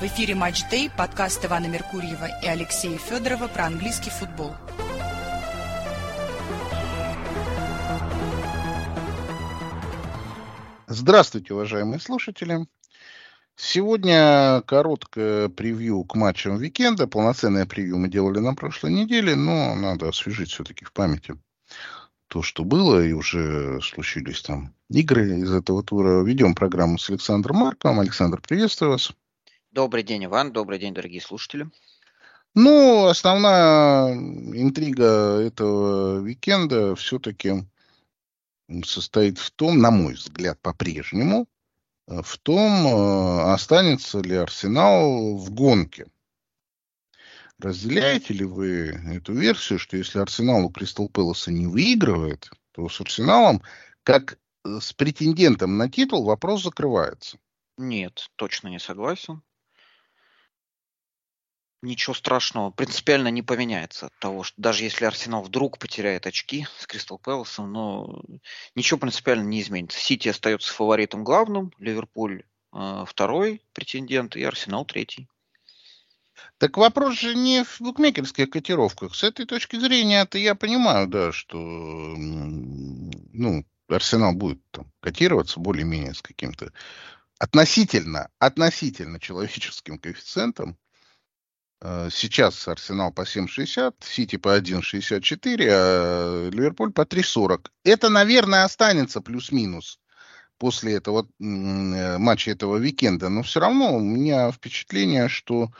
В эфире «Матч Дэй», подкаст Ивана Меркурьева и Алексея Федорова про английский футбол. Здравствуйте, уважаемые слушатели. Сегодня короткое превью к матчам уикенда. Полноценное превью мы делали на прошлой неделе, но надо освежить все-таки в памяти то, что было, и уже случились там игры из этого тура. Ведем программу с Александром Марковым. Александр, приветствую вас. Добрый день, Иван. Добрый день, дорогие слушатели. Ну, основная интрига этого уикенда все-таки состоит в том, на мой взгляд, по-прежнему, в том, э, останется ли Арсенал в гонке. Разделяете ли вы эту версию, что если Арсенал у Кристал Пэласа не выигрывает, то с Арсеналом, как с претендентом на титул, вопрос закрывается? Нет, точно не согласен ничего страшного принципиально не поменяется от того, что даже если Арсенал вдруг потеряет очки с Кристал Пэласом, но ничего принципиально не изменится. Сити остается фаворитом главным, Ливерпуль э, второй претендент и Арсенал третий. Так вопрос же не в букмекерских котировках. С этой точки зрения, это я понимаю, да, что ну, Арсенал будет там котироваться более-менее с каким-то относительно, относительно человеческим коэффициентом. Э, сейчас Арсенал по 7,60, Сити по 1,64, а Ливерпуль по 3,40. Это, наверное, останется плюс-минус после этого э, матча этого уикенда. Но все равно у меня впечатление, что...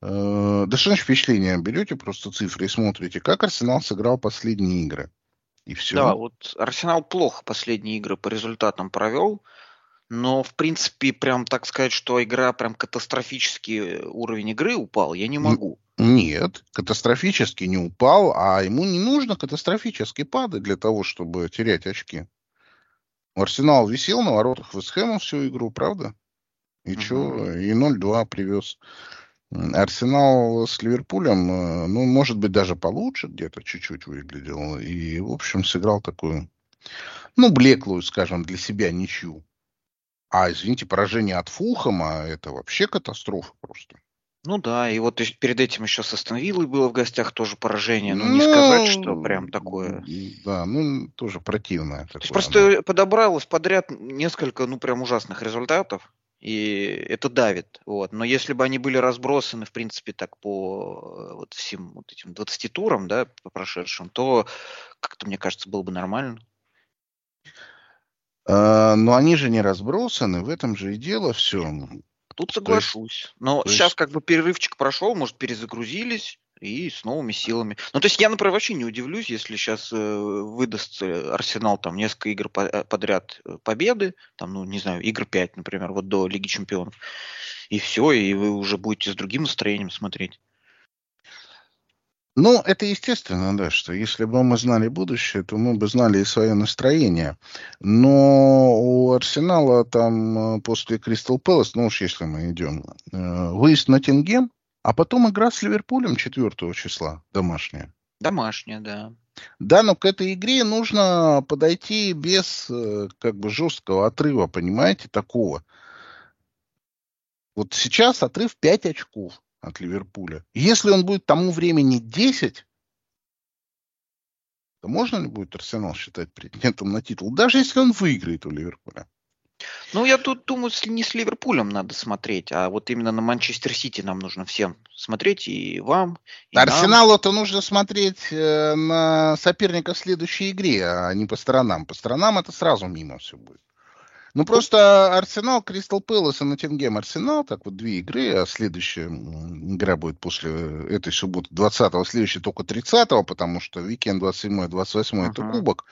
Э, да что значит впечатление? Берете просто цифры и смотрите, как Арсенал сыграл последние игры. И все. Да, вот Арсенал плохо последние игры по результатам провел. Но, в принципе, прям так сказать, что игра прям катастрофический уровень игры упал, я не могу. Нет, катастрофически не упал, а ему не нужно катастрофически падать для того, чтобы терять очки. Арсенал висел на воротах Вестхэма всю игру, правда? И угу. что? И 0-2 привез. Арсенал с Ливерпулем, э, ну, может быть, даже получше где-то чуть-чуть выглядел. И, в общем, сыграл такую, ну, блеклую, скажем, для себя ничью. А, извините, поражение от Фулхэма – это вообще катастрофа просто. Ну да, и вот перед этим еще со Станвиллой было в гостях тоже поражение. Ну, не ну, сказать, что прям такое. Да, ну, тоже противное. То есть просто оно. подобралось подряд несколько, ну, прям ужасных результатов. И это давит. Вот. Но если бы они были разбросаны, в принципе, так по э, вот всем вот этим 20 турам, да, по прошедшим, то как-то, мне кажется, было бы нормально. А, но они же не разбросаны, в этом же и дело все. Тут соглашусь. Но то сейчас как бы перерывчик прошел, может, перезагрузились и с новыми силами. Ну, то есть я, например, вообще не удивлюсь, если сейчас э, выдаст Арсенал там несколько игр по- э, подряд э, победы, там, ну, не знаю, игр 5, например, вот до Лиги Чемпионов. И все, и вы уже будете с другим настроением смотреть. Ну, это естественно, да, что если бы мы знали будущее, то мы бы знали и свое настроение. Но у Арсенала там э, после Кристал Пэлас, ну уж если мы идем, э, выезд на Тингем, а потом игра с Ливерпулем 4 числа, домашняя. Домашняя, да. Да, но к этой игре нужно подойти без э, как бы жесткого отрыва, понимаете, такого. Вот сейчас отрыв 5 очков от Ливерпуля. Если он будет тому времени 10, то можно ли будет Арсенал считать претендентом на титул, даже если он выиграет у Ливерпуля? Ну, я тут думаю, не с Ливерпулем надо смотреть, а вот именно на Манчестер Сити нам нужно всем смотреть, и вам, и Арсеналу-то нужно смотреть э, на соперника в следующей игре, а не по сторонам. По сторонам это сразу мимо все будет. Ну, просто Арсенал, Кристал Пэлас и Ноттингем Арсенал, так вот две игры, а следующая игра будет после этой субботы 20-го, следующая только 30-го, потому что уикенд 27-й, 28-й это кубок.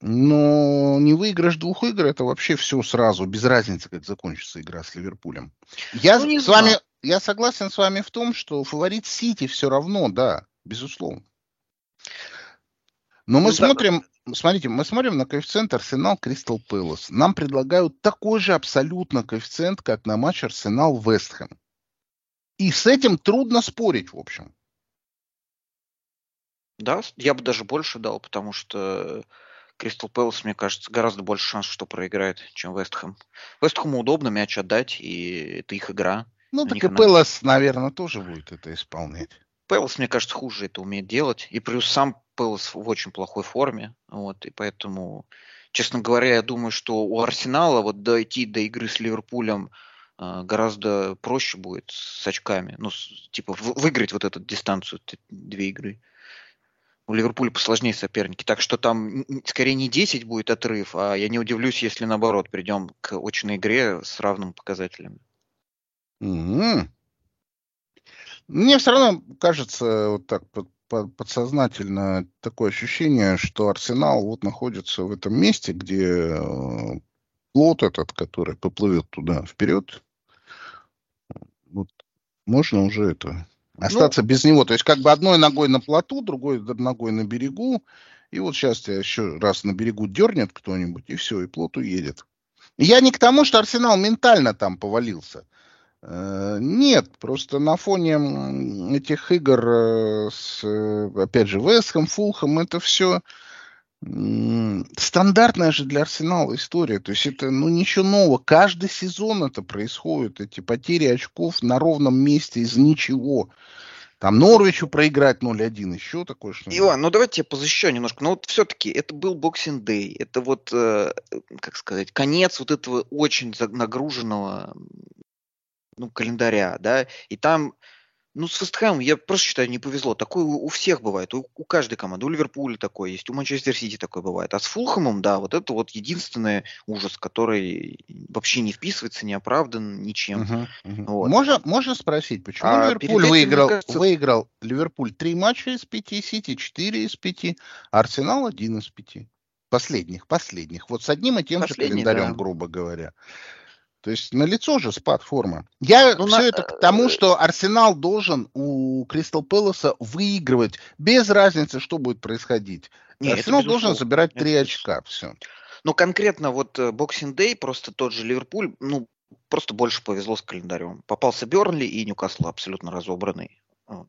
Но не выигрыш двух игр, это вообще все сразу, без разницы, как закончится игра с Ливерпулем. Я ну, с вами, я согласен с вами в том, что фаворит Сити все равно, да, безусловно. Но мы ну, смотрим, да. Смотрите, мы смотрим на коэффициент Арсенал Кристал Пэлас. Нам предлагают такой же абсолютно коэффициент, как на матч Арсенал Вестхэм. И с этим трудно спорить, в общем. Да, я бы даже больше дал, потому что Кристал Пэлас, мне кажется, гораздо больше шансов, что проиграет, чем Вестхэм. Вестхэму удобно мяч отдать, и это их игра. Ну, так и Пелос, наверное, тоже будет это исполнять. Пелос, мне кажется, хуже это умеет делать. И плюс сам Пелос в очень плохой форме. Вот, и поэтому, честно говоря, я думаю, что у Арсенала вот дойти до игры с Ливерпулем э, гораздо проще будет с очками. Ну, с, типа, в, выиграть вот эту дистанцию, две игры. У Ливерпуля посложнее соперники. Так что там скорее не 10 будет отрыв, а я не удивлюсь, если наоборот придем к очной игре с равным показателем. Угу. Мне все равно кажется, вот так подсознательно такое ощущение, что Арсенал вот находится в этом месте, где э, плод этот, который поплывет туда вперед, вот можно уже это остаться ну, без него. То есть как бы одной ногой на плоту, другой ногой на берегу, и вот сейчас тебя еще раз на берегу дернет кто-нибудь, и все, и плот уедет. Я не к тому, что Арсенал ментально там повалился. Э, нет, просто на фоне этих игр э, с, э, опять же, Вестхэм, Фулхэм, это все стандартная же для Арсенала история. То есть это, ну, ничего нового. Каждый сезон это происходит. Эти потери очков на ровном месте из ничего. Там Норвичу проиграть 0-1, еще такое что Иван, ну давайте я позащищу немножко. Но вот все-таки это был боксинг дэй. Это вот, э, как сказать, конец вот этого очень нагруженного ну, календаря, да, и там, ну, с Вестхэмом, я просто считаю, не повезло. Такое у, у всех бывает, у, у каждой команды. У Ливерпуля такое есть, у Манчестер Сити такое бывает. А с Фулхэмом, да, вот это вот единственный ужас, который вообще не вписывается, не оправдан ничем. Угу, угу. Вот. Можно, можно спросить, почему а Ливерпуль этим, выиграл, кажется... выиграл Ливерпуль три матча из пяти, Сити четыре из пяти, Арсенал один из пяти. Последних, последних. Вот с одним и тем Последний, же календарем, да. грубо говоря. То есть на лицо же спад формы. Я ну, все на... это к тому, что Арсенал должен у Кристал Пэласа выигрывать без разницы, что будет происходить. Нет, Арсенал должен забирать три очка. Все. Ну, конкретно вот э, Дэй, просто тот же Ливерпуль, ну, просто больше повезло с календарем. Попался Бернли и Ньюкасл абсолютно разобранный. Вот.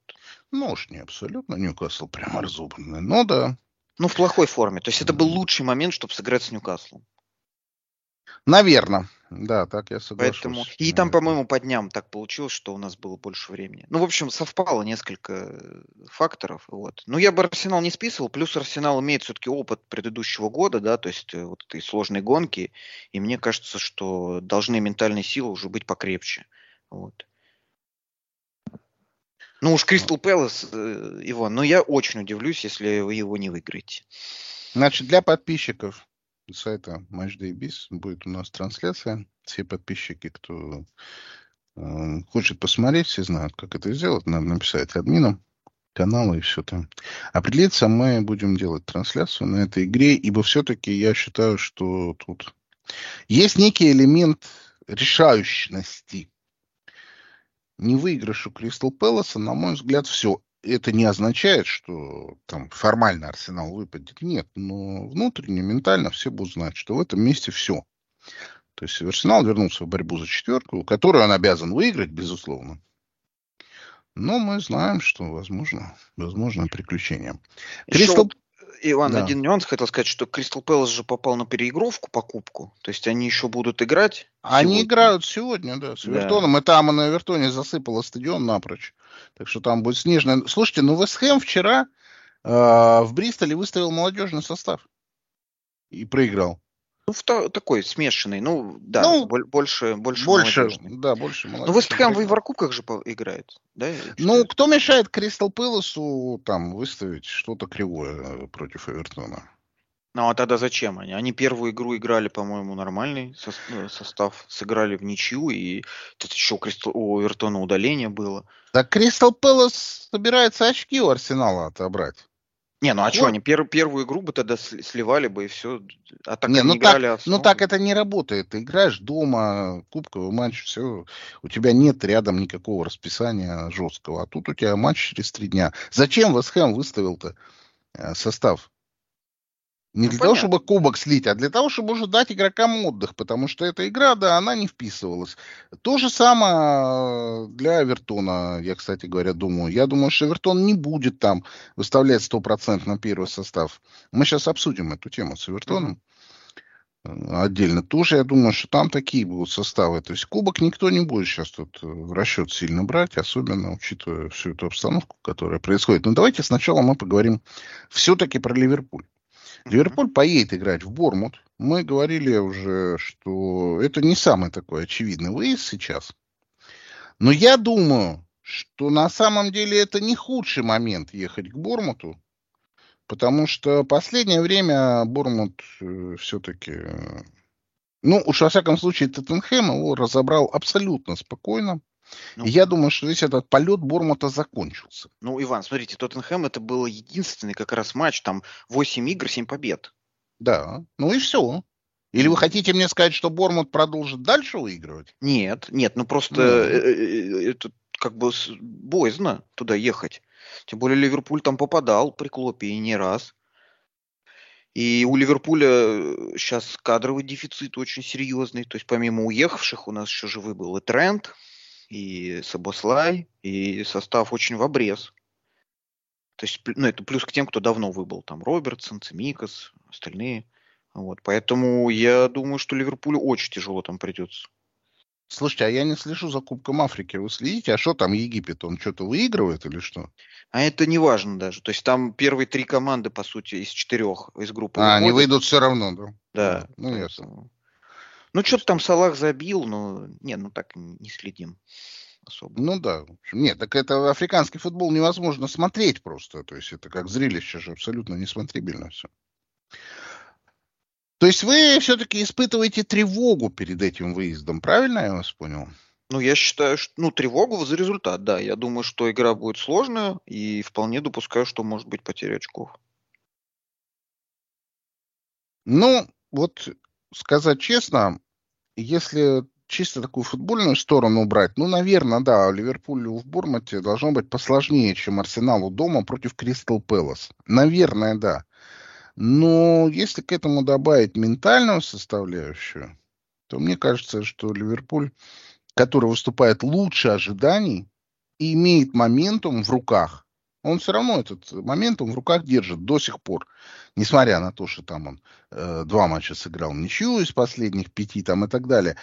Ну уж не абсолютно Ньюкасл прямо разобранный, но да. Ну, в плохой форме. То есть это был лучший момент, чтобы сыграть с Ньюкаслом. Наверное. Да, так я соглашусь. Поэтому... И там, по-моему, по дням так получилось, что у нас было больше времени. Ну, в общем, совпало несколько э, факторов. Вот. Но я бы Арсенал не списывал. Плюс Арсенал имеет все-таки опыт предыдущего года, да, то есть э, вот этой сложной гонки. И мне кажется, что должны ментальные силы уже быть покрепче. Вот. Ну уж Кристал Пэлас, э, Иван, но я очень удивлюсь, если вы его не выиграете. Значит, для подписчиков сайта MatchDayBiz будет у нас трансляция. Все подписчики, кто э, хочет посмотреть, все знают, как это сделать. Надо написать админам канала и все там. Определиться мы будем делать трансляцию на этой игре, ибо все-таки я считаю, что тут есть некий элемент решающности. Не выигрыш у Кристал Пэласа, на мой взгляд, все это не означает, что там формально Арсенал выпадет. Нет, но внутренне, ментально все будут знать, что в этом месте все. То есть Арсенал вернулся в борьбу за четверку, которую он обязан выиграть, безусловно. Но мы знаем, что возможно, возможно приключение. Кристал... Иван, да. один нюанс хотел сказать, что Кристал Пэлас же попал на переигровку покупку. То есть они еще будут играть. Они сегодня. играют сегодня, да, с да. Эвертоном. И там на Эвертоне засыпало стадион напрочь. Так что там будет снежная. Слушайте, ну Вестхэм вчера э, в Бристоле выставил молодежный состав. И проиграл. Ну, в такой смешанный, ну, да, ну, больше, больше Больше, молодежный. да, больше молодежный. Ну, Вестхэм в Еврокубках же играет, да? Ну, кто мешает Кристал Пэласу там выставить что-то кривое э, против Эвертона? Ну, а тогда зачем они? Они первую игру играли, по-моему, нормальный э, состав, сыграли в ничью, и тут еще у, Кристал, у Эвертона удаление было. Так Кристал Пэлас собирается очки у Арсенала отобрать. Не, ну а вот. что, они пер, первую игру бы тогда сливали бы и все. А так не, ну так, играли Ну так это не работает. Ты играешь дома, кубковый матч, все. У тебя нет рядом никакого расписания жесткого. А тут у тебя матч через три дня. Зачем Вестхэм выставил-то э, состав? Не ну, для понятно. того, чтобы кубок слить, а для того, чтобы уже дать игрокам отдых, потому что эта игра, да, она не вписывалась. То же самое для Авертона, я, кстати говоря, думаю. Я думаю, что Авертон не будет там выставлять 100% на первый состав. Мы сейчас обсудим эту тему с Авертоном. отдельно тоже, я думаю, что там такие будут составы. То есть кубок никто не будет сейчас тут в расчет сильно брать, особенно учитывая всю эту обстановку, которая происходит. Но давайте сначала мы поговорим все-таки про Ливерпуль. Ливерпуль поедет играть в Бормут. Мы говорили уже, что это не самый такой очевидный выезд сейчас. Но я думаю, что на самом деле это не худший момент ехать к Бормуту, потому что последнее время Бормут э, все-таки, э, ну уж во всяком случае Тоттенхэм его разобрал абсолютно спокойно. Ну, я думаю, что весь этот полет Бормута закончился. Ну, Иван, смотрите, Тоттенхэм это был единственный как раз матч, там 8 игр, 7 побед. Да, ну и все. Или вы хотите мне сказать, что Бормут продолжит дальше выигрывать? Нет, нет, ну просто ну. Э, э, это как бы боязно туда ехать. Тем более Ливерпуль там попадал при Клопе и не раз. И у Ливерпуля сейчас э, кадровый дефицит очень серьезный. То есть помимо уехавших у нас еще живы был и Трент, и Сабослай, и состав очень в обрез. То есть, ну, это плюс к тем, кто давно выбыл. Там Робертсон, Цимикас, остальные. Вот, поэтому я думаю, что Ливерпулю очень тяжело там придется. Слушайте, а я не слежу за Кубком Африки. Вы следите? А что там Египет? Он что-то выигрывает или что? А это не важно даже. То есть там первые три команды, по сути, из четырех из группы. А, выходят. они выйдут все равно, да? Да. Ну, ясно. Ну, что-то там Салах забил, но... Не, ну так не следим особо. Ну да. Нет, так это африканский футбол невозможно смотреть просто. То есть это как зрелище же абсолютно несмотрибельно все. То есть вы все-таки испытываете тревогу перед этим выездом, правильно я вас понял? Ну, я считаю, что, ну, тревогу за результат, да. Я думаю, что игра будет сложная, и вполне допускаю, что может быть потеря очков. Ну, вот сказать честно, если чисто такую футбольную сторону брать, ну, наверное, да, Ливерпулю в Бурмате должно быть посложнее, чем Арсеналу дома против Кристал Пэлас. Наверное, да. Но если к этому добавить ментальную составляющую, то мне кажется, что Ливерпуль, который выступает лучше ожиданий и имеет моментум в руках, он все равно этот моментум в руках держит до сих пор. Несмотря на то, что там он э, два матча сыграл ничью из последних пяти там и так далее.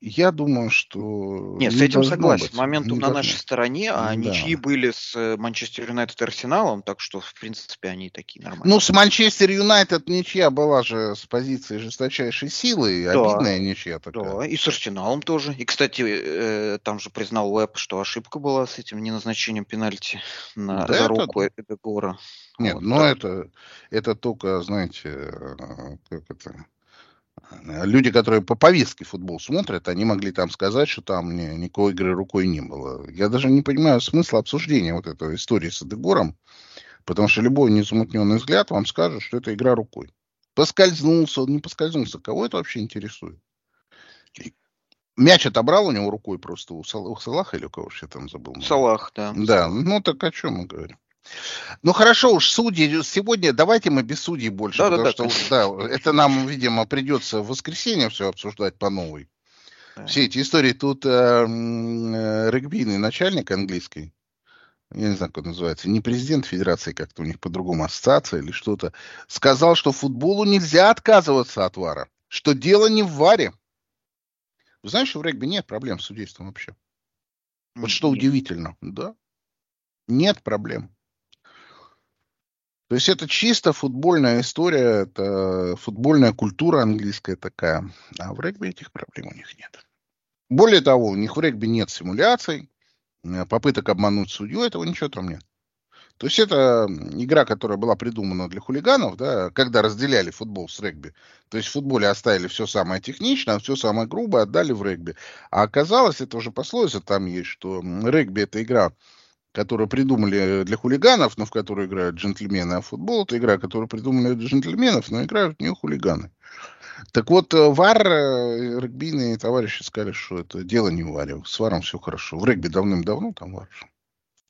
Я думаю, что... Нет, не с этим согласен. Быть. На нашей стороне, а да. ничьи были с э, Манчестер Юнайтед и Арсеналом, так что, в принципе, они такие нормальные. Ну, с Манчестер Юнайтед ничья была же с позиции жесточайшей силы, да. обидная ничья такая. Да, и с Арсеналом тоже. И, кстати, э, там же признал Уэб, что ошибка была с этим неназначением пенальти на, да за руку Эдегора. Нет, вот, ну это, это только, знаете, э, как это люди, которые по повестке футбол смотрят, они могли там сказать, что там ни, никакой игры рукой не было. Я даже не понимаю смысла обсуждения вот этой истории с Эдегором, потому что любой незамутненный взгляд вам скажет, что это игра рукой. Поскользнулся, он не поскользнулся. Кого это вообще интересует? Мяч отобрал у него рукой просто у, Сал, у Салаха или у кого вообще там забыл? Салах, да. Да, ну так о чем мы говорим? Ну хорошо уж, судьи, сегодня давайте мы без судей больше, да, потому да, что да, это нам, видимо, придется в воскресенье все обсуждать по новой. Да. Все эти истории. Тут э, э, регбийный начальник английский, я не знаю, как он называется, не президент федерации, как-то у них по-другому ассоциация или что-то, сказал, что футболу нельзя отказываться от вара, что дело не в варе. Вы знаете, что в регби нет проблем с судейством вообще? Вот что удивительно, да? Нет проблем. То есть это чисто футбольная история, это футбольная культура английская такая. А в регби этих проблем у них нет. Более того, у них в регби нет симуляций, э, попыток обмануть судью, этого ничего там нет. То есть это игра, которая была придумана для хулиганов, да, когда разделяли футбол с регби. То есть в футболе оставили все самое техничное, все самое грубое отдали в регби. А оказалось, это уже пословица там есть, что регби это игра которую придумали для хулиганов, но в которую играют джентльмены, а футбол это игра, которую придумали для джентльменов, но играют в нее хулиганы. Так вот, э, ВАР, э, регбийные товарищи сказали, что это дело не в ВАРе. С ВАРом все хорошо. В регби давным-давно там ВАР.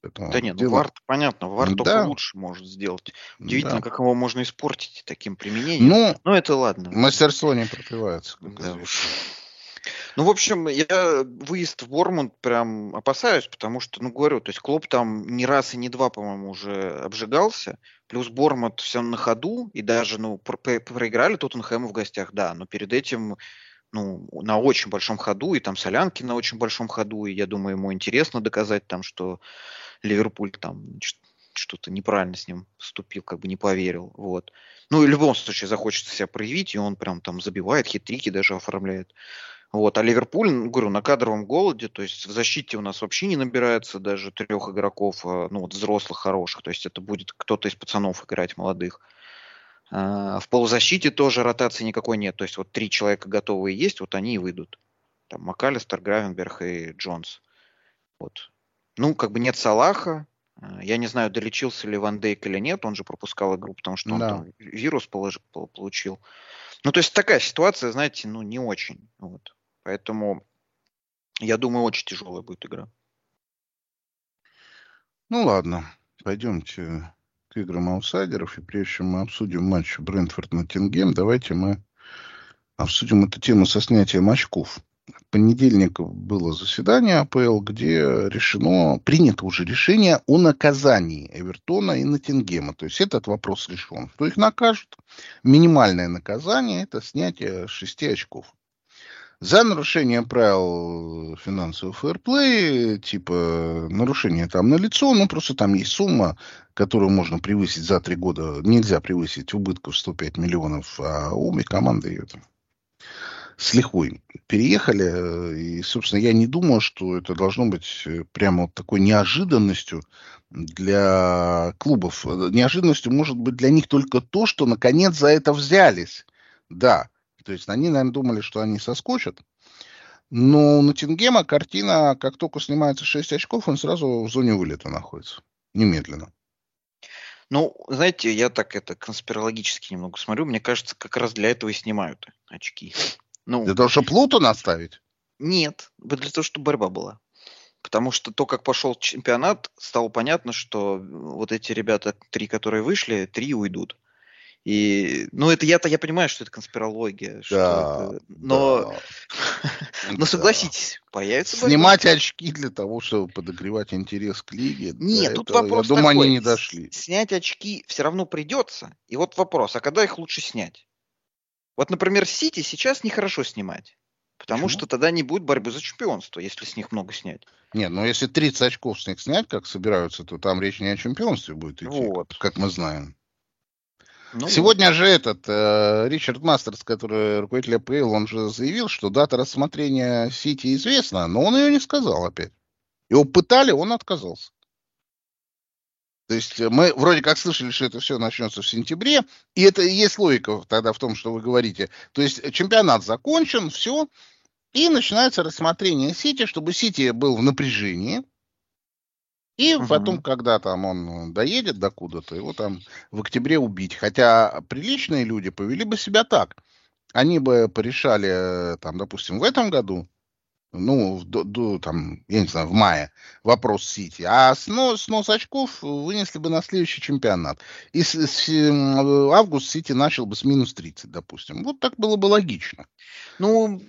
Это да нет, ну, дело... ну ВАР понятно, ВАР да. только лучше может сделать. Удивительно, да. как его можно испортить таким применением. Ну, Но это ладно. Мастерство не пропивается. Да уж. Ну, в общем, я выезд в Бормунд прям опасаюсь, потому что, ну, говорю, то есть Клоп там не раз и не два, по-моему, уже обжигался, плюс Бормунд все на ходу, и даже, ну, про проиграли Тоттенхэму в гостях, да, но перед этим ну, на очень большом ходу, и там Солянки на очень большом ходу, и я думаю, ему интересно доказать там, что Ливерпуль там что-то неправильно с ним поступил, как бы не поверил, вот. Ну, и в любом случае захочется себя проявить, и он прям там забивает, хитрики даже оформляет. Вот, а Ливерпуль, говорю, на кадровом голоде, то есть в защите у нас вообще не набирается даже трех игроков, а, ну вот взрослых, хороших, то есть это будет кто-то из пацанов играть, молодых. А, в полузащите тоже ротации никакой нет, то есть вот три человека готовые есть, вот они и выйдут. Там Макалистер, Гравенберг и Джонс. Вот. Ну, как бы нет Салаха, а, я не знаю, долечился ли Ван Дейк или нет, он же пропускал игру, потому что он да. там вирус положил, получил. Ну, то есть такая ситуация, знаете, ну, не очень. Вот. Поэтому я думаю, очень тяжелая будет игра. Ну ладно, пойдемте к играм аутсайдеров. И прежде чем мы обсудим матч Брентфорд-Ноттингем, давайте мы обсудим эту тему со снятием очков. В понедельник было заседание АПЛ, где решено, принято уже решение о наказании Эвертона и Ноттингема. То есть этот вопрос решен. Кто их накажет? Минимальное наказание – это снятие шести очков за нарушение правил финансового фэрплея, типа нарушение там на лицо, ну просто там есть сумма, которую можно превысить за три года, нельзя превысить убытков 105 миллионов, а обе команды ее там с лихвой переехали. И, собственно, я не думаю, что это должно быть прямо вот такой неожиданностью для клубов. Неожиданностью может быть для них только то, что наконец за это взялись. Да, то есть они, наверное, думали, что они соскочат. Но у Ноттингема картина, как только снимается 6 очков, он сразу в зоне вылета находится. Немедленно. Ну, знаете, я так это конспирологически немного смотрю. Мне кажется, как раз для этого и снимают очки. Ну, для того, чтобы Плутон оставить? Нет, для того, чтобы борьба была. Потому что то, как пошел чемпионат, стало понятно, что вот эти ребята, три, которые вышли, три уйдут. И, ну, это я-то я понимаю, что это конспирология, да, что это, но, да. но согласитесь, появится. Снимать борьба. очки для того, чтобы подогревать интерес к лиге. Нет, тут вопрос я думаю, такой. они не дошли. Снять очки все равно придется. И вот вопрос, а когда их лучше снять? Вот, например, Сити сейчас нехорошо снимать. Потому Почему? что тогда не будет борьбы за чемпионство, если с них много снять. Нет, ну если 30 очков с них снять, как собираются, то там речь не о чемпионстве будет идти, вот. как мы знаем. Ну, Сегодня же этот э, Ричард Мастерс, который руководитель АПЛ, он же заявил, что дата рассмотрения Сити известна, но он ее не сказал опять. Его пытали, он отказался. То есть мы вроде как слышали, что это все начнется в сентябре, и это и есть логика тогда в том, что вы говорите. То есть чемпионат закончен, все, и начинается рассмотрение Сити, чтобы Сити был в напряжении, и угу. потом, когда там он доедет до куда-то, его там в октябре убить. Хотя приличные люди повели бы себя так. Они бы порешали, там, допустим, в этом году, ну, до, до, там, я не знаю, в мае вопрос Сити, а снос, снос очков вынесли бы на следующий чемпионат. И с, с, август Сити начал бы с минус 30, допустим. Вот так было бы логично. Ну,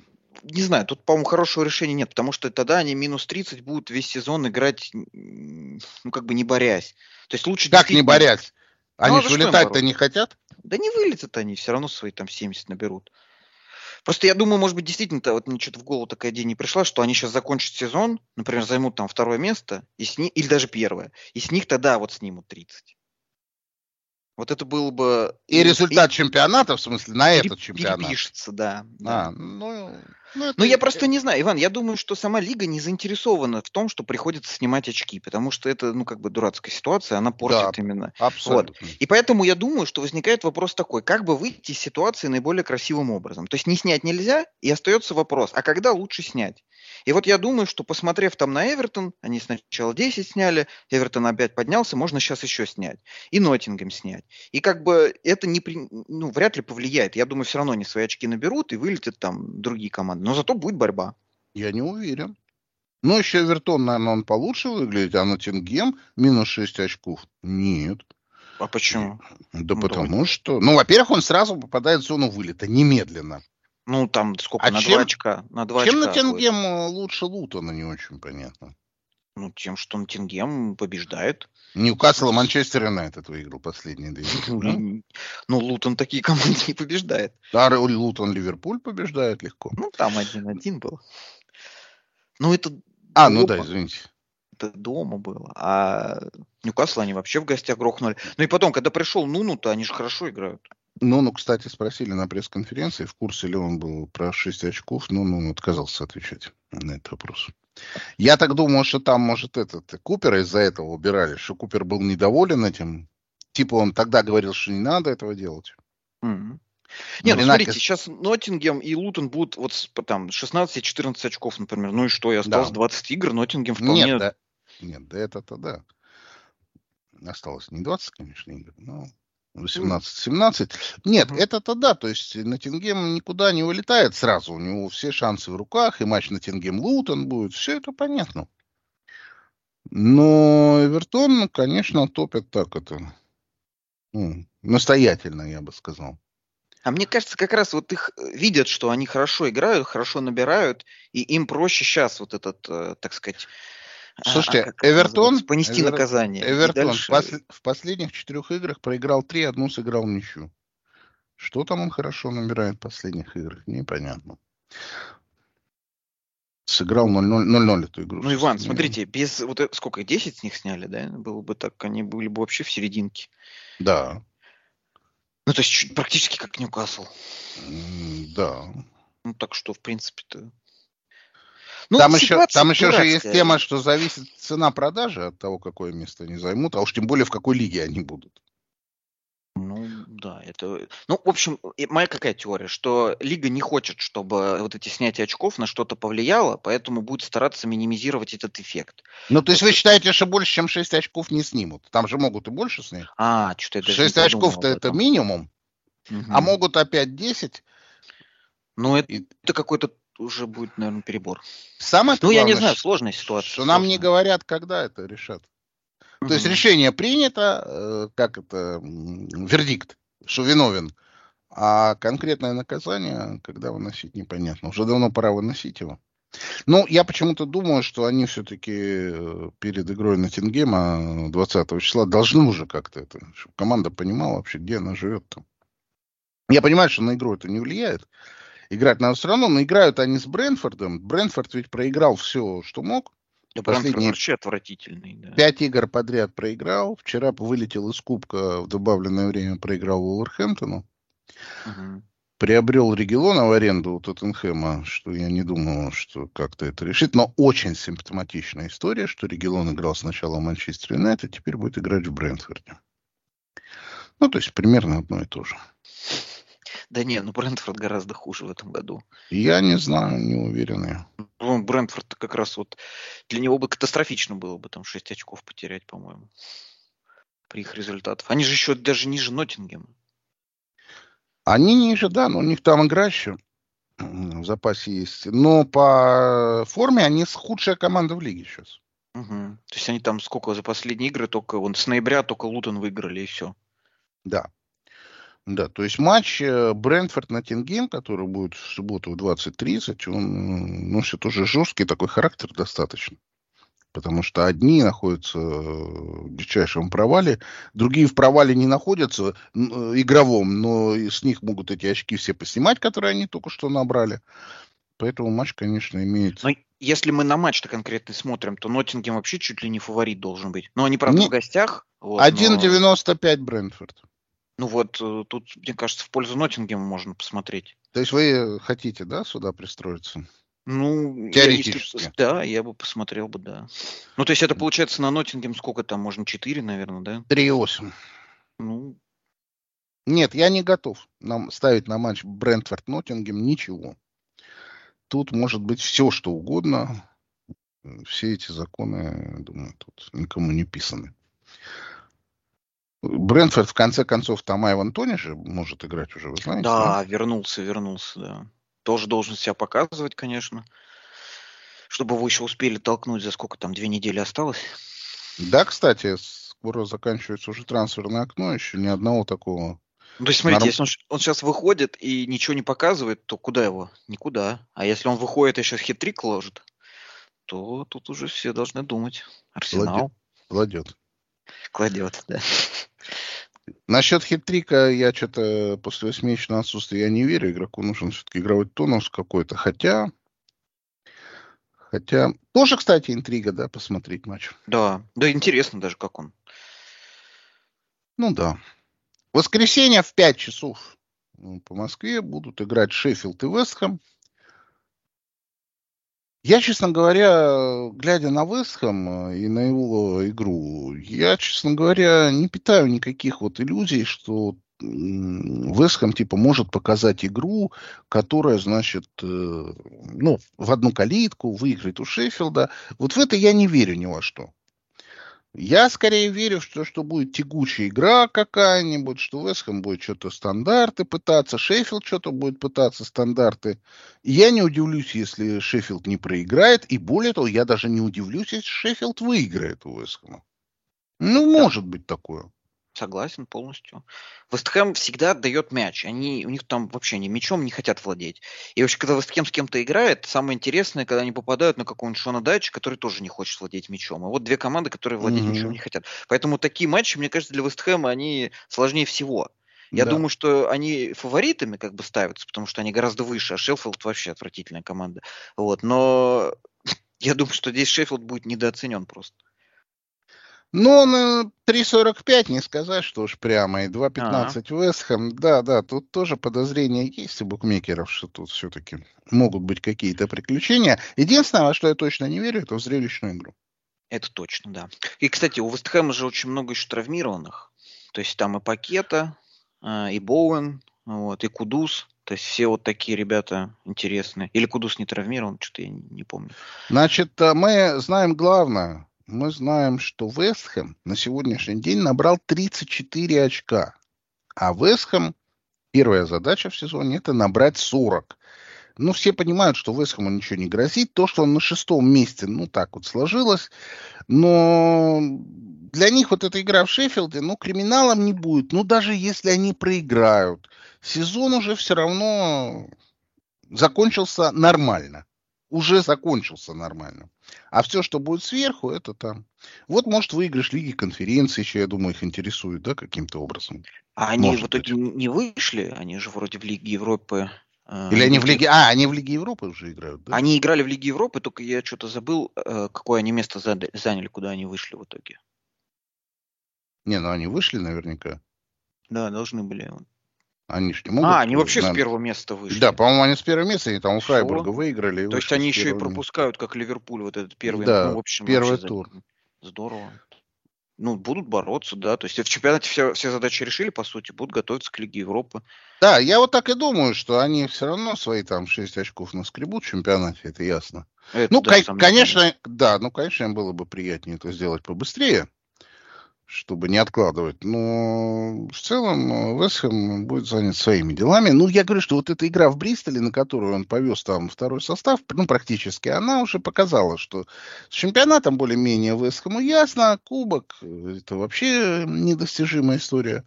не знаю, тут, по-моему, хорошего решения нет, потому что тогда они минус 30 будут весь сезон играть, ну, как бы не борясь. То есть лучше... Как не борясь? Они ну, же вылетать-то не хотят? Да не вылетят они, все равно свои там 70 наберут. Просто я думаю, может быть, действительно, вот мне что-то в голову такая идея не пришла, что они сейчас закончат сезон, например, займут там второе место, и с или даже первое, и с них тогда вот снимут 30. Вот это было бы... И результат и, чемпионата, в смысле, на этот чемпионат. Перепишется, да. А, ну, ну, это... ну, я просто не знаю, Иван, я думаю, что сама лига не заинтересована в том, что приходится снимать очки, потому что это, ну, как бы дурацкая ситуация, она портит да, именно. Абсолютно. Вот. И поэтому я думаю, что возникает вопрос такой, как бы выйти из ситуации наиболее красивым образом. То есть не снять нельзя, и остается вопрос, а когда лучше снять? И вот я думаю, что посмотрев там на Эвертон, они сначала 10 сняли, Эвертон опять поднялся, можно сейчас еще снять. И Ноттингем снять. И как бы это не, ну, вряд ли повлияет. Я думаю, все равно они свои очки наберут и вылетят там другие команды. Но зато будет борьба. Я не уверен. Но еще Эвертон, наверное, он получше выглядит, а Ноттингем минус 6 очков. Нет. А почему? Да ну, потому давай. что... Ну, во-первых, он сразу попадает в зону вылета, немедленно. Ну, там сколько, а на чем, 2 очка. На 2 чем очка Ноттингем будет. лучше Лутона, не очень понятно. Ну, тем, что Ноттингем побеждает. Ньюкасл и Манчестер Юнайтед выиграл последние две игры. Ну, Лутон такие команды не побеждает. Да, Лутон Ливерпуль побеждает легко. Ну, там один-один был. Ну, это... А, ну да, извините. Это дома было. А Ньюкасл они вообще в гостях грохнули. Ну и потом, когда пришел Нуну, то они же хорошо играют. Ну, ну, кстати, спросили на пресс-конференции, в курсе ли он был про 6 очков, но ну, отказался отвечать на этот вопрос. Я так думаю, что там, может, этот Купера из-за этого убирали, что Купер был недоволен этим. Типа он тогда говорил, что не надо этого делать. Mm-hmm. Не, ну смотрите, сейчас Ноттингем и Лутон будут вот там 16-14 очков, например. Ну и что, и осталось да. 20 игр, Ноттингем вполне... Нет, да, нет, да это-то да. Осталось не 20, конечно, игр, но 18-17. Нет, mm-hmm. это-то да, то есть Ноттингем никуда не вылетает сразу, у него все шансы в руках, и матч Ноттингем-Лутон будет, все это понятно. Но Эвертон, конечно, топят так это, ну, настоятельно, я бы сказал. А мне кажется, как раз вот их э, видят, что они хорошо играют, хорошо набирают, и им проще сейчас вот этот, э, так сказать, Слушайте, а Эвертон... Понести Эвер... наказание. Эвертон дальше... пос... в последних четырех играх проиграл три, одну сыграл ничью. Что там он хорошо набирает в последних играх, непонятно. Сыграл 0-0 эту игру. Ну, Иван, смотрите, без вот это, сколько, 10 с них сняли, да? Было бы так, они были бы вообще в серединке. Да. Ну, то есть чуть, практически как Ньюкасл. Да. Ну, так что, в принципе-то... Ну, там еще, там еще же есть тема, что зависит цена продажи от того, какое место они займут, а уж тем более в какой лиге они будут. Ну, да, это... Ну, в общем, моя какая теория, что Лига не хочет, чтобы вот эти снятия очков на что-то повлияло, поэтому будет стараться минимизировать этот эффект. Ну, то есть вы считаете, что больше, чем 6 очков не снимут? Там же могут и больше снять. А, что-то это 6 очков-то это минимум, угу. а могут опять 10. Ну, это, и... это какой-то уже будет, наверное, перебор. Самое ну, главное, я не знаю, сложная ситуация. Что сложная. нам не говорят, когда это решат. Mm-hmm. То есть решение принято, э, как это, вердикт, что виновен. А конкретное наказание, когда выносить, непонятно. Уже давно пора выносить его. Ну, я почему-то думаю, что они все-таки э, перед игрой на Тингема 20 числа должны уже как-то это, чтобы команда понимала вообще, где она живет там. Я понимаю, что на игру это не влияет, играть надо все равно, но играют они с Брэнфордом. Брэнфорд ведь проиграл все, что мог. Да, Последние вообще отвратительный. Да. Пять игр подряд проиграл. Вчера вылетел из Кубка в добавленное время, проиграл Уолверхэмптону. Угу. Приобрел Регелона в аренду у Тоттенхэма, что я не думал, что как-то это решит. Но очень симптоматичная история, что Регелон играл сначала в Манчестер Юнайтед, теперь будет играть в Брэнфорде. Ну, то есть примерно одно и то же. Да не, ну Брентфорд гораздо хуже в этом году. Я не знаю, не уверен я. Ну, Брентфорд как раз вот для него бы катастрофично было бы там 6 очков потерять, по-моему, при их результатах. Они же еще даже ниже Ноттингема. Они ниже, да, но у них там игра еще в запасе есть. Но по форме они худшая команда в лиге сейчас. Угу. То есть они там сколько за последние игры, только вон с ноября только Лутон выиграли и все. Да. Да, то есть матч э, Брентфорд-Ноттингем, который будет в субботу в 20.30, он носит уже жесткий такой характер достаточно. Потому что одни находятся в дичайшем провале, другие в провале не находятся э, игровом, но с них могут эти очки все поснимать, которые они только что набрали. Поэтому матч, конечно, имеет... Но если мы на матч-то конкретно смотрим, то Ноттингем вообще чуть ли не фаворит должен быть. Но они, правда, не... в гостях. Вот, 1.95 но... Брентфорд. Ну вот, э, тут, мне кажется, в пользу Ноттингема можно посмотреть. То есть вы хотите, да, сюда пристроиться? Ну, теоретически. Я, если, да, я бы посмотрел бы, да. Ну, то есть это получается на Ноттингем сколько там, можно 4, наверное, да? 3,8. Ну. Нет, я не готов нам ставить на матч Брентфорд-Ноттингем ничего. Тут может быть все, что угодно. Все эти законы, думаю, тут никому не писаны. Брэнфорд, в конце концов, там Айван Тони же может играть уже, вы знаете? Да, да, вернулся, вернулся, да. Тоже должен себя показывать, конечно. Чтобы его еще успели толкнуть, за сколько там, две недели осталось? Да, кстати, скоро заканчивается уже трансферное окно, еще ни одного такого Ну, то есть, смотрите, Норм... если он, он сейчас выходит и ничего не показывает, то куда его? Никуда. А если он выходит и сейчас хитрик ложит, то тут уже все должны думать. Арсенал. Кладет. Кладет, да. Насчет хитрика я что-то после восьмимесячного отсутствия я не верю. Игроку нужен все-таки игровой тонус какой-то. Хотя, хотя тоже, кстати, интрига, да, посмотреть матч. Да, да, интересно даже, как он. Ну да. Воскресенье в 5 часов по Москве будут играть Шеффилд и Вестхэм. Я, честно говоря, глядя на Вестхэм и на его игру, я, честно говоря, не питаю никаких вот иллюзий, что Вестхэм типа может показать игру, которая, значит, э, ну, в одну калитку выиграет у Шеффилда. Вот в это я не верю ни во что. Я скорее верю, что, что будет тягучая игра какая-нибудь, что Вестхэм будет что-то стандарты пытаться, Шеффилд что-то будет пытаться стандарты. И я не удивлюсь, если Шеффилд не проиграет, и более того, я даже не удивлюсь, если Шеффилд выиграет у Вестхэма. Ну, да. может быть такое. Согласен полностью. Вестхэм всегда отдает мяч. Они, у них там вообще они мячом не хотят владеть. И вообще, когда Вестхэм с кем-то играет, самое интересное, когда они попадают на какого-нибудь Шона Дайча, который тоже не хочет владеть мячом. А вот две команды, которые владеть mm-hmm. мячом не хотят. Поэтому такие матчи, мне кажется, для Вестхэма они сложнее всего. Я да. думаю, что они фаворитами как бы ставятся, потому что они гораздо выше, а Шеффилд вообще отвратительная команда. Вот, но я думаю, что здесь Шеффилд будет недооценен просто. Но на 3.45 не сказать, что уж прямо. И 2.15 Вестхэм. Да, да, тут тоже подозрения есть у букмекеров, что тут все-таки могут быть какие-то приключения. Единственное, во что я точно не верю, это в зрелищную игру. Это точно, да. И, кстати, у Вестхэма же очень много еще травмированных. То есть там и Пакета, а, и Боуэн, вот, и Кудус. То есть все вот такие ребята интересные. Или Кудус не травмирован, что-то я не помню. Значит, а, мы знаем главное мы знаем, что Вестхэм на сегодняшний день набрал 34 очка. А Вестхэм, первая задача в сезоне, это набрать 40. Ну, все понимают, что Вестхэму ничего не грозит. То, что он на шестом месте, ну, так вот сложилось. Но для них вот эта игра в Шеффилде, ну, криминалом не будет. Ну, даже если они проиграют, сезон уже все равно закончился нормально уже закончился нормально. А все, что будет сверху, это там. Вот, может, выигрыш Лиги конференции еще, я думаю, их интересует, да, каким-то образом. А они может в итоге быть. не вышли? Они же вроде в Лиге Европы... Э, Или они в Лиге... А, они в Лиге Европы уже играют, да? Они играли в Лиге Европы, только я что-то забыл, э, какое они место заняли, куда они вышли в итоге. Не, ну они вышли наверняка. Да, должны были. Они же не могут... А, они вообще наверное... с первого места вышли. Да, по-моему, они с первого места, они там у Фрайбурга выиграли. То есть они еще и пропускают, как Ливерпуль, вот этот первый, да, ну, в общем, первый тур. Здорово. Ну, будут бороться, да. То есть в чемпионате все, все задачи решили, по сути, будут готовиться к Лиге Европы. Да, я вот так и думаю, что они все равно свои там 6 очков наскребут в чемпионате, это ясно. Это, ну, да, кон- конечно, да, ну, конечно, им было бы приятнее это сделать побыстрее чтобы не откладывать. Но в целом Вестхэм будет занят своими делами. Ну, я говорю, что вот эта игра в Бристоле, на которую он повез там второй состав, ну, практически, она уже показала, что с чемпионатом более-менее Вестхэму ясно, кубок э, это вообще недостижимая история.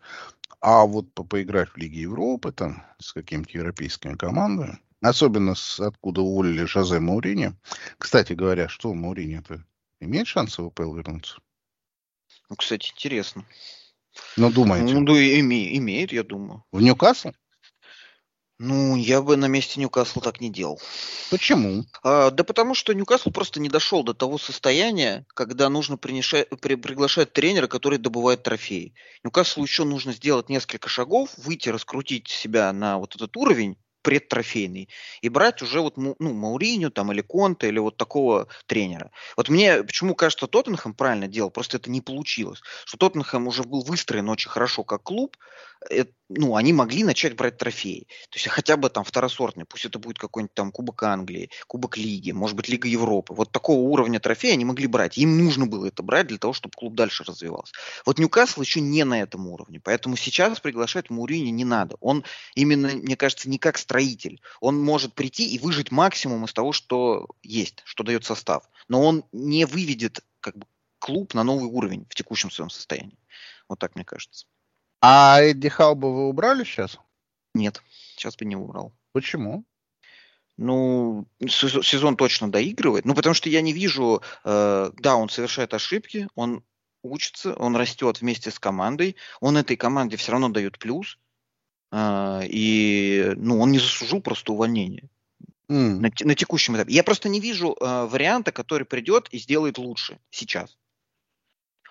А вот по поиграть в Лиге Европы, там, с какими-то европейскими командами, особенно с откуда уволили Жозе Маурини. Кстати говоря, что Маурини-то имеет шансы в ВПЛ вернуться? Ну, кстати, интересно. Ну, думаете? Ну, да, име, имеет, я думаю. В Ньюкасл? Ну, я бы на месте Ньюкасла так не делал. Почему? А, да потому что Ньюкасл просто не дошел до того состояния, когда нужно принешать, при, приглашать тренера, который добывает трофеи. Ньюкаслу еще нужно сделать несколько шагов, выйти, раскрутить себя на вот этот уровень, предтрофейный, и брать уже вот ну, Мауриню там или Конта или вот такого тренера. Вот мне почему кажется, Тоттенхэм правильно делал, просто это не получилось. Что Тоттенхэм уже был выстроен очень хорошо как клуб, это, ну, они могли начать брать трофеи. То есть хотя бы там второсортные, пусть это будет какой-нибудь там Кубок Англии, Кубок Лиги, может быть, Лига Европы. Вот такого уровня трофея они могли брать. Им нужно было это брать для того, чтобы клуб дальше развивался. Вот Ньюкасл еще не на этом уровне. Поэтому сейчас приглашать Мурини не надо. Он именно, мне кажется, не как строитель. Он может прийти и выжить максимум из того, что есть, что дает состав. Но он не выведет как бы, клуб на новый уровень в текущем своем состоянии. Вот так мне кажется. А Эдди Халба вы убрали сейчас? Нет, сейчас бы не убрал. Почему? Ну, сезон точно доигрывает. Ну, потому что я не вижу... Э, да, он совершает ошибки, он учится, он растет вместе с командой, он этой команде все равно дает плюс, э, и, ну, он не заслужил просто увольнения. Mm. На, на текущем этапе. Я просто не вижу э, варианта, который придет и сделает лучше сейчас.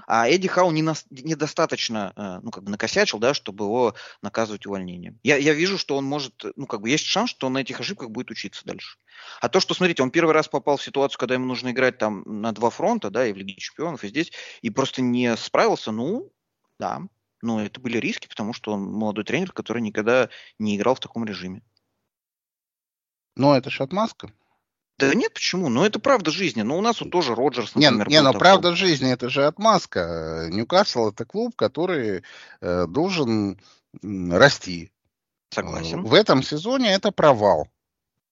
А Эдди Хау не на, недостаточно, э, ну, как бы накосячил, да, чтобы его наказывать увольнением. Я, я вижу, что он может, ну, как бы есть шанс, что он на этих ошибках будет учиться дальше. А то, что, смотрите, он первый раз попал в ситуацию, когда ему нужно играть там на два фронта, да, и в Лиге Чемпионов, и здесь, и просто не справился, ну, да, но это были риски, потому что он молодой тренер, который никогда не играл в таком режиме. Но это же отмазка. Да нет, почему? Ну, это правда жизни. Но ну, у нас вот тоже Роджерс, например, Не, не но такой. правда жизни, это же отмазка. Ньюкасл – это клуб, который э, должен расти. Согласен. В этом сезоне это провал.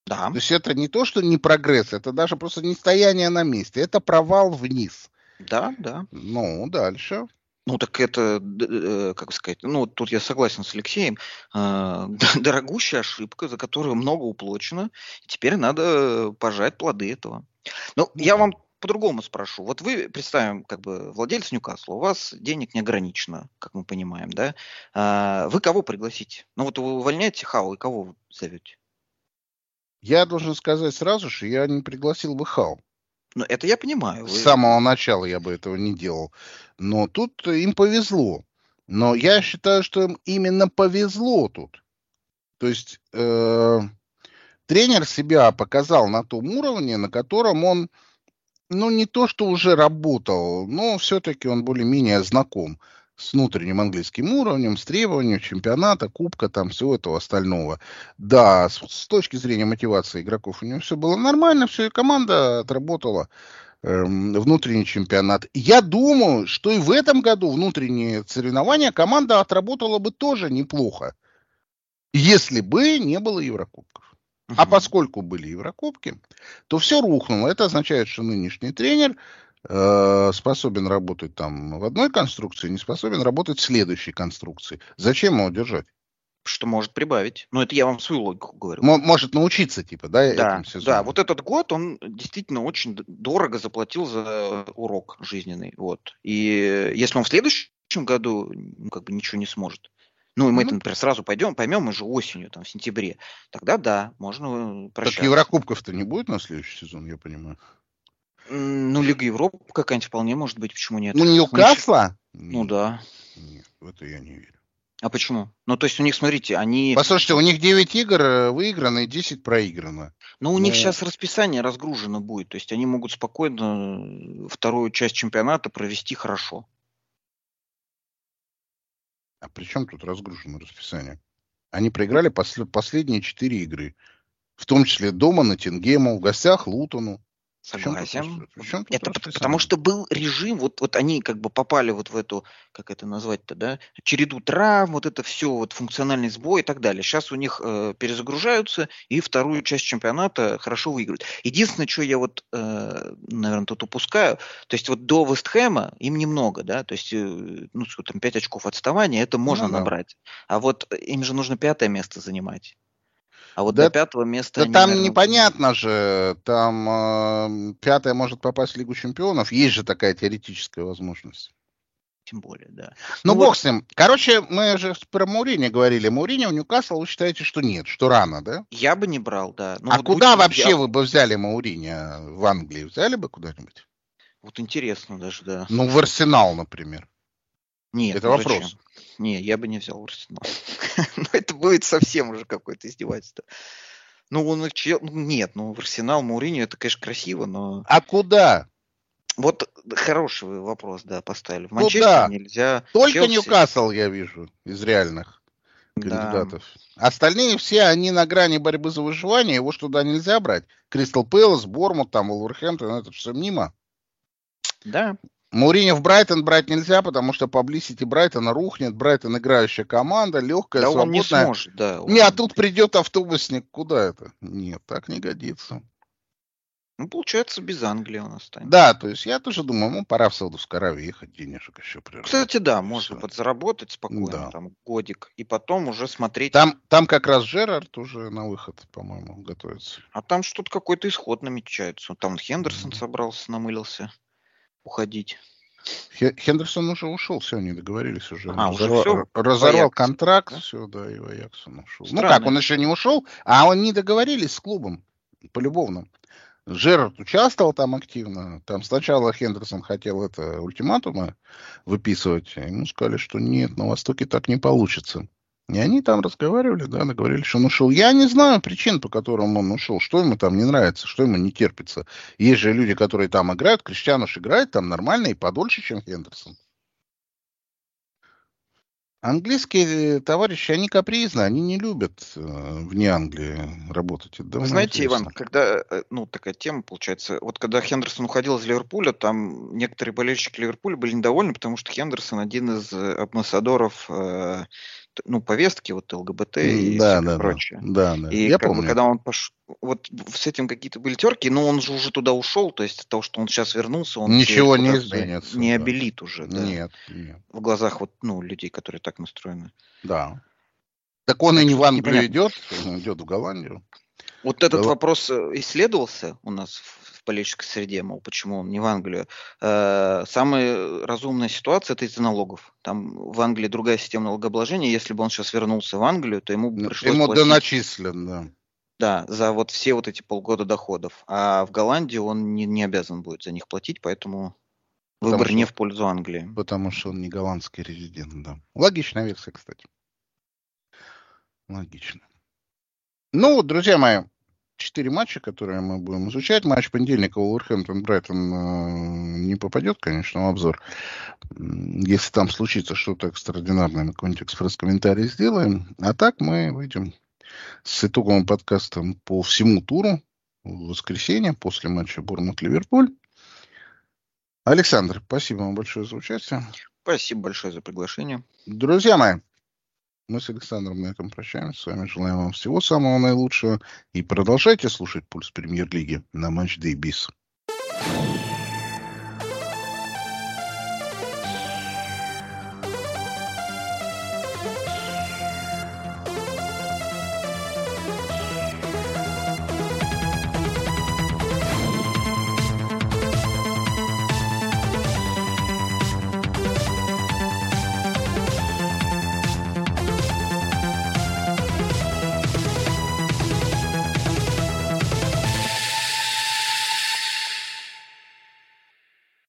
Да. То есть это не то, что не прогресс, это даже просто не стояние на месте, это провал вниз. Да, да. Ну, дальше. Ну, так это, э, как сказать, ну, тут я согласен с Алексеем, э, дорогущая ошибка, за которую много уплочено, теперь надо пожать плоды этого. Ну, я вам по-другому спрошу. Вот вы, представим, как бы владелец Ньюкасла, у вас денег не ограничено, как мы понимаем, да? А, вы кого пригласите? Ну вот вы увольняете Хау, и кого вы зовете? Я должен сказать сразу, что я не пригласил бы Хау. Ну, это я понимаю. Вы... С самого начала я бы этого не делал. Но тут им повезло. Но я считаю, что им именно повезло тут. То есть э, тренер себя показал на том уровне, на котором он, ну, не то, что уже работал, но все-таки он более-менее знаком с внутренним английским уровнем, с требованием чемпионата, кубка, там всего этого остального. Да, с, с точки зрения мотивации игроков у него все было нормально, все, и команда отработала э, внутренний чемпионат. Я думаю, что и в этом году внутренние соревнования команда отработала бы тоже неплохо, если бы не было Еврокубков. А поскольку были Еврокубки, то все рухнуло. Это означает, что нынешний тренер Э, способен работать там в одной конструкции, не способен работать в следующей конструкции. Зачем его держать? Что может прибавить. Ну, это я вам свою логику говорю. М- может научиться, типа, да, да этим сезоном. Да, вот этот год он действительно очень дорого заплатил за урок жизненный. Вот. И если он в следующем году ну, как бы ничего не сможет, ну, и мы, mm-hmm. например, сразу пойдем, поймем уже осенью, там, в сентябре, тогда да, можно прощаться. Так Еврокубков-то не будет на следующий сезон, я понимаю. Ну, Лига Европы какая-нибудь вполне может быть, почему нет? Ну, Ньюкасла? Ну, да. Нет, в это я не верю. А почему? Ну, то есть у них, смотрите, они... Послушайте, у них 9 игр э, выиграно и 10 проиграно. Ну, у них сейчас расписание разгружено будет. То есть они могут спокойно э, вторую часть чемпионата провести хорошо. А при чем тут разгружено расписание? Они проиграли пос- последние 4 игры. В том числе дома на Тингему, в гостях Лутону. Согласен. Причем это потому что был режим, вот, вот они как бы попали вот в эту, как это назвать-то, да, череду травм, вот это все, вот функциональный сбой и так далее. Сейчас у них э, перезагружаются и вторую часть чемпионата хорошо выиграют. Единственное, что я вот, э, наверное, тут упускаю, то есть вот до Вестхэма им немного, да, то есть, э, ну, там, 5 очков отставания, это можно ну, да. набрать. А вот им же нужно пятое место занимать. А вот да, до пятого места... Да они, там наверное... непонятно же. Там э, пятое может попасть в Лигу Чемпионов. Есть же такая теоретическая возможность. Тем более, да. Ну, ну бог вот... с ним. Короче, мы же про Маурини говорили. Маурини в Ньюкасл вы считаете, что нет, что рано, да? Я бы не брал, да. Но ну, а вот куда вообще я... вы бы взяли Маурини в Англии? Взяли бы куда-нибудь? Вот интересно даже, да. Ну, в Арсенал, например. Нет, это ну вопрос. Зачем? Не, я бы не взял Арсенал. ну, это будет совсем уже какое-то издевательство. Ну, он нет, ну, в Арсенал Мауриньо это, конечно, красиво, но... А куда? Вот хороший вопрос, да, поставили. В Манчестер нельзя. Только Челси... Ньюкасл я вижу из реальных кандидатов. Да. Остальные все, они на грани борьбы за выживание, его что туда нельзя брать. Кристал Пэлас, Бормут, там, Волверхэмптон, это все мимо. Да. Мауриньо в Брайтон брать нельзя, потому что поблизости Брайтона рухнет. Брайтон играющая команда, легкая, да свободная. он не сможет, да. Он... Не, а тут придет автобусник. Куда это? Нет, так не годится. Ну, получается, без Англии у нас станет. Да, то есть я тоже думаю, ну, пора в Саудовскую Аравию ехать, денежек еще прервать. Кстати, да, можно подзаработать спокойно, да. там, годик, и потом уже смотреть. Там, там как раз Джерард уже на выход, по-моему, готовится. А там что-то какой-то исход намечается. Там Хендерсон mm-hmm. собрался, намылился уходить. Хендерсон уже ушел, все, они договорились уже. А, уже все? разорвал контракт, да? все, да, и в Аякс он ушел. Странно. Ну как, он еще не ушел, а он не договорились с клубом полюбовно. Джерард участвовал там активно. Там сначала Хендерсон хотел это ультиматумы выписывать. Ему сказали, что нет, на Востоке так не получится. И они там разговаривали, да, договорились, что он ушел. Я не знаю причин, по которым он ушел, что ему там не нравится, что ему не терпится. Есть же люди, которые там играют, Криштиануш играет там нормально и подольше, чем Хендерсон. Английские товарищи, они капризны, они не любят э, вне Англии работать. Это Вы знаете, интересно. Иван, когда, э, ну, такая тема получается, вот когда Хендерсон уходил из Ливерпуля, там некоторые болельщики Ливерпуля были недовольны, потому что Хендерсон один из э, амбассадоров э, ну, повестки, вот ЛГБТ и да, да, прочее. Да, да. И я помню. бы, когда он пошел, вот с этим какие-то были терки, но он же уже туда ушел, то есть от того, что он сейчас вернулся, он ничего не изменится. Не да. обелит уже, да. Нет, нет. В глазах вот, ну, людей, которые так настроены. Да. Так он так и не в Англию идет, он идет в Голландию. Вот этот вопрос э, исследовался у нас в политической среде, мол, почему он не в Англию. Э, самая разумная ситуация это из-за налогов. Там в Англии другая система налогообложения. Если бы он сейчас вернулся в Англию, то ему пришлось Ему платить... доначислен, да. Да, за вот все вот эти полгода доходов. А в Голландии он не, не обязан будет за них платить, поэтому потому выбор что, не в пользу Англии. Потому что он не голландский резидент, да. Логичная версия, кстати. Логично. Ну, друзья мои, четыре матча, которые мы будем изучать. Матч понедельника Уолверхэмптон Брайтон э, не попадет, конечно, в обзор. Если там случится что-то экстраординарное, мы какой-нибудь экспресс-комментарий сделаем. А так мы выйдем с итоговым подкастом по всему туру в воскресенье после матча Борнмут-Ливерпуль. Александр, спасибо вам большое за участие. Спасибо большое за приглашение. Друзья мои, мы с Александром на этом прощаемся. С вами желаем вам всего самого наилучшего. И продолжайте слушать «Пульс Премьер-лиги» на Матч Day Bis.